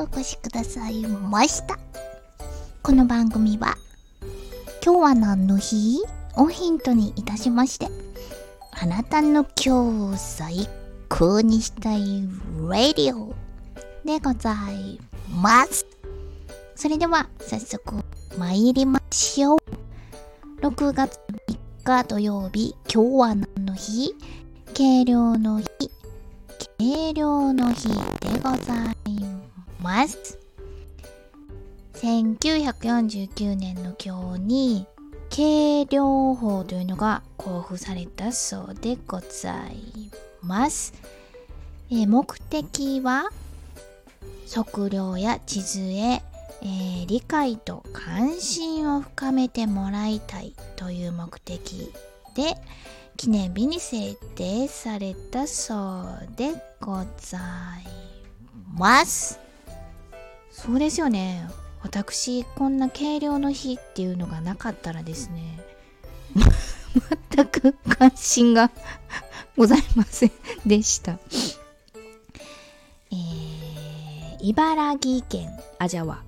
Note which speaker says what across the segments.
Speaker 1: お越しくださいました。この番組は、今日は何の日？をヒントにいたしまして、あなたの今日を最高にしたいラディオでございます。それでは早速参りましょう。6月3日土曜日、今日は何の日？計量の日、計量の日でございます。ます1949年の今日に計量法というのが交付されたそうでございます。え目的は測量や地図へ、えー理解と関心を深めてもらいたいという目的で記念日に制定されたそうでございます。そうですよね。私、こんな計量の日っていうのがなかったらですね、全く関心がございませんでした。えー、茨城県、あ、じゃあは、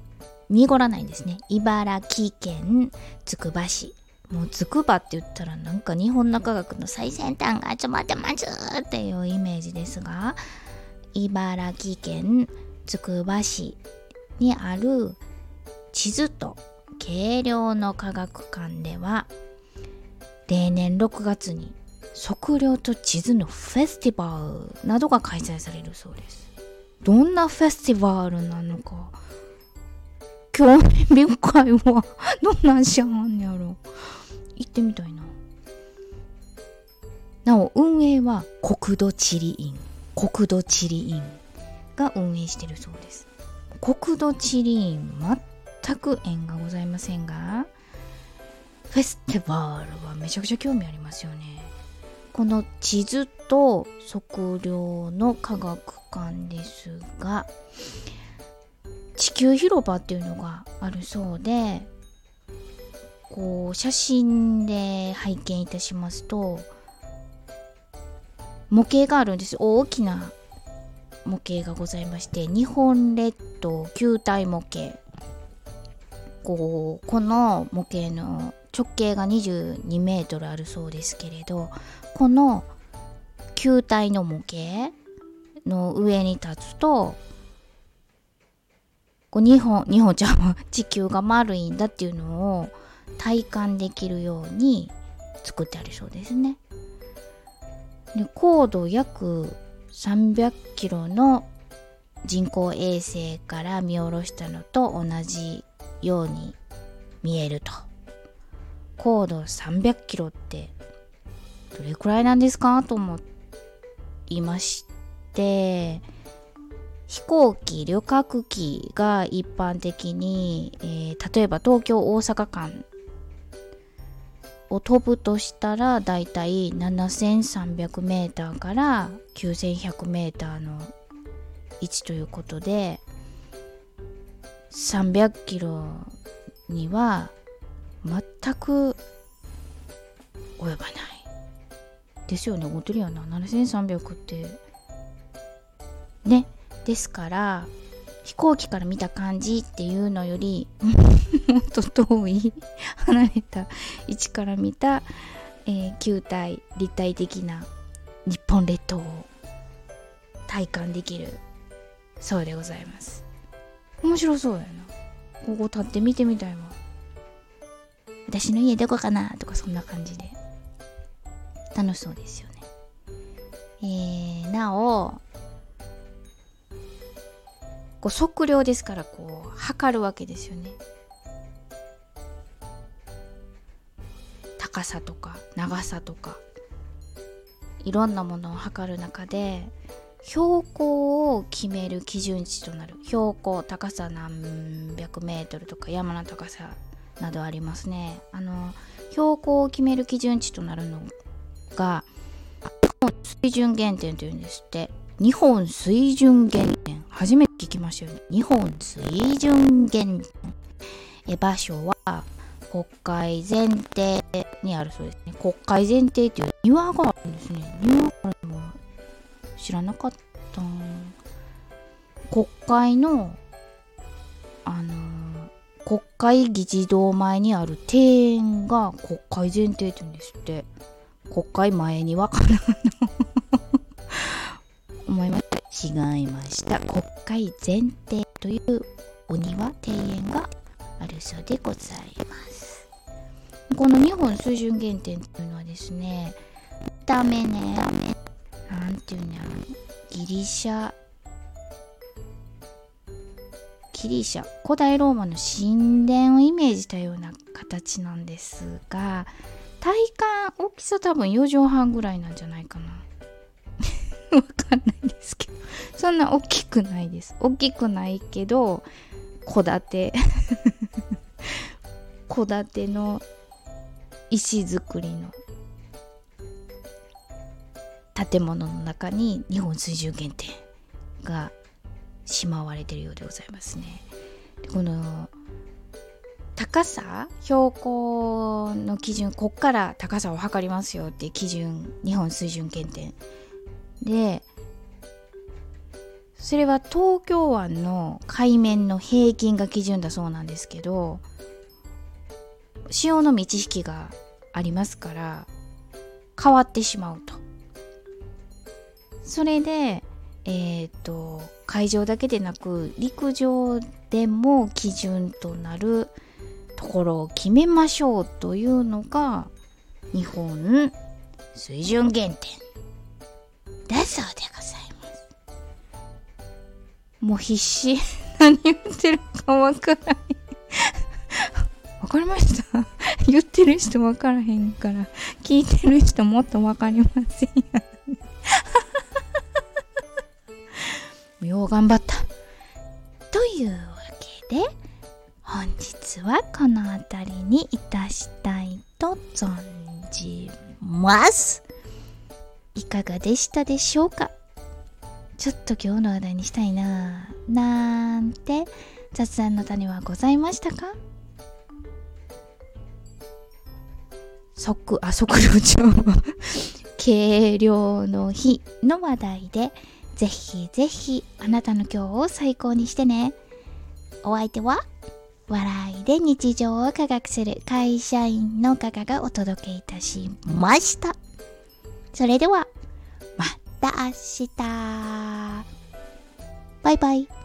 Speaker 1: 濁らないんですね。茨城県つくば市。もうつくばって言ったらなんか日本の科学の最先端が集まってますっていうイメージですが、茨城県つくば市にある地図と計量の科学館では例年6月に測量と地図のフェスティバルなどが開催されるそうです。どんなフェスティバルなのか興味深いわ。どんなんしゃんねやろ行ってみたいな。なお運営は国土地理院。国土地理院が運営してるそうです。国土地理院全く縁がございませんがフェスティバルはめちゃくちゃ興味ありますよね。この地図と測量の科学館ですが地球広場っていうのがあるそうでこう写真で拝見いたしますと模型があるんです。大きな模型がございまして日本列島球体模型こうこの模型の直径が22メートルあるそうですけれどこの球体の模型の上に立つとこう日本日本ちゃんは地球が丸いんだっていうのを体感できるように作ってあるそうですね。で高度約300キロの人工衛星から見下ろしたのと同じように見えると。高度300キロってどれくらいなんですかと思いまして飛行機旅客機が一般的に、えー例えば東京大阪間を飛ぶとしたらだいたい7300メーターから9100メーターの位置ということで300キロには全く及ばない。ですよね。本当にやな7300ってね。ですから飛行機から見た感じっていうのよりもっと遠い離れた位置から見た、えー球体立体的な日本列島を体感できるそうでございます。面白そうだよな。ここ立って見てみたいわ。私の家どこかなとかそんな感じで。楽しそうですよね。えー、なおこう測量ですからこう測るわけですよね。高さとか長さとかいろんなものを測る中で標高を決める基準値となる。標高高さ何百メートルとか山の高さなどありますね。あの標高を決める基準値となるのが水準原点というんですって。日本水準原点。初めて聞きましたよね。日本水準原点。え場所は国会前提にあるそうですね。国会前提っていう庭があるんですね。庭があるのも知らなかった。国会のあの国会議事堂前にある庭園が国会前提って言うんですって。国会前にはかな思いました。違いました。国会前提というお庭庭園があるそうでございます。この日本水準原点っていうのはですねダメねダメなんていうんやろギリシャギリシャ古代ローマの神殿をイメージしたような形なんですが体感大きさ多分4畳半ぐらいなんじゃないかな。わかんないですけどそんな大きくないです。大きくないけど戸建て。戸建ての石造りの建物の中に日本水準原点がしまわれてるようでございますね。この高さ標高の基準こっから高さを測りますよって基準日本水準検定でそれは東京湾の海面の平均が基準だそうなんですけど潮の満ち引きがありますから変わってしまうと。それでえっ、ー、と海上だけでなく陸上でも基準となるところを決めましょうというのが日本水準原点だそうでございます。もう必死。何言ってるかわからない。わかりました。言ってる人わからへんから聞いてる人もっとわかりませんや よう頑張った。というわけで、本日はこの辺りにいたしたいと存じます。いかがでしたでしょうか？ちょっと今日の話題にしたいなぁ。なんて雑談の種はございましたか？即、あ、測量帳計量の日の話題でぜひぜひあなたの今日を最高にしてね。お相手は笑いで日常を科学する会社員のガガがお届けいたしました。それでは、また明日。バイバイ。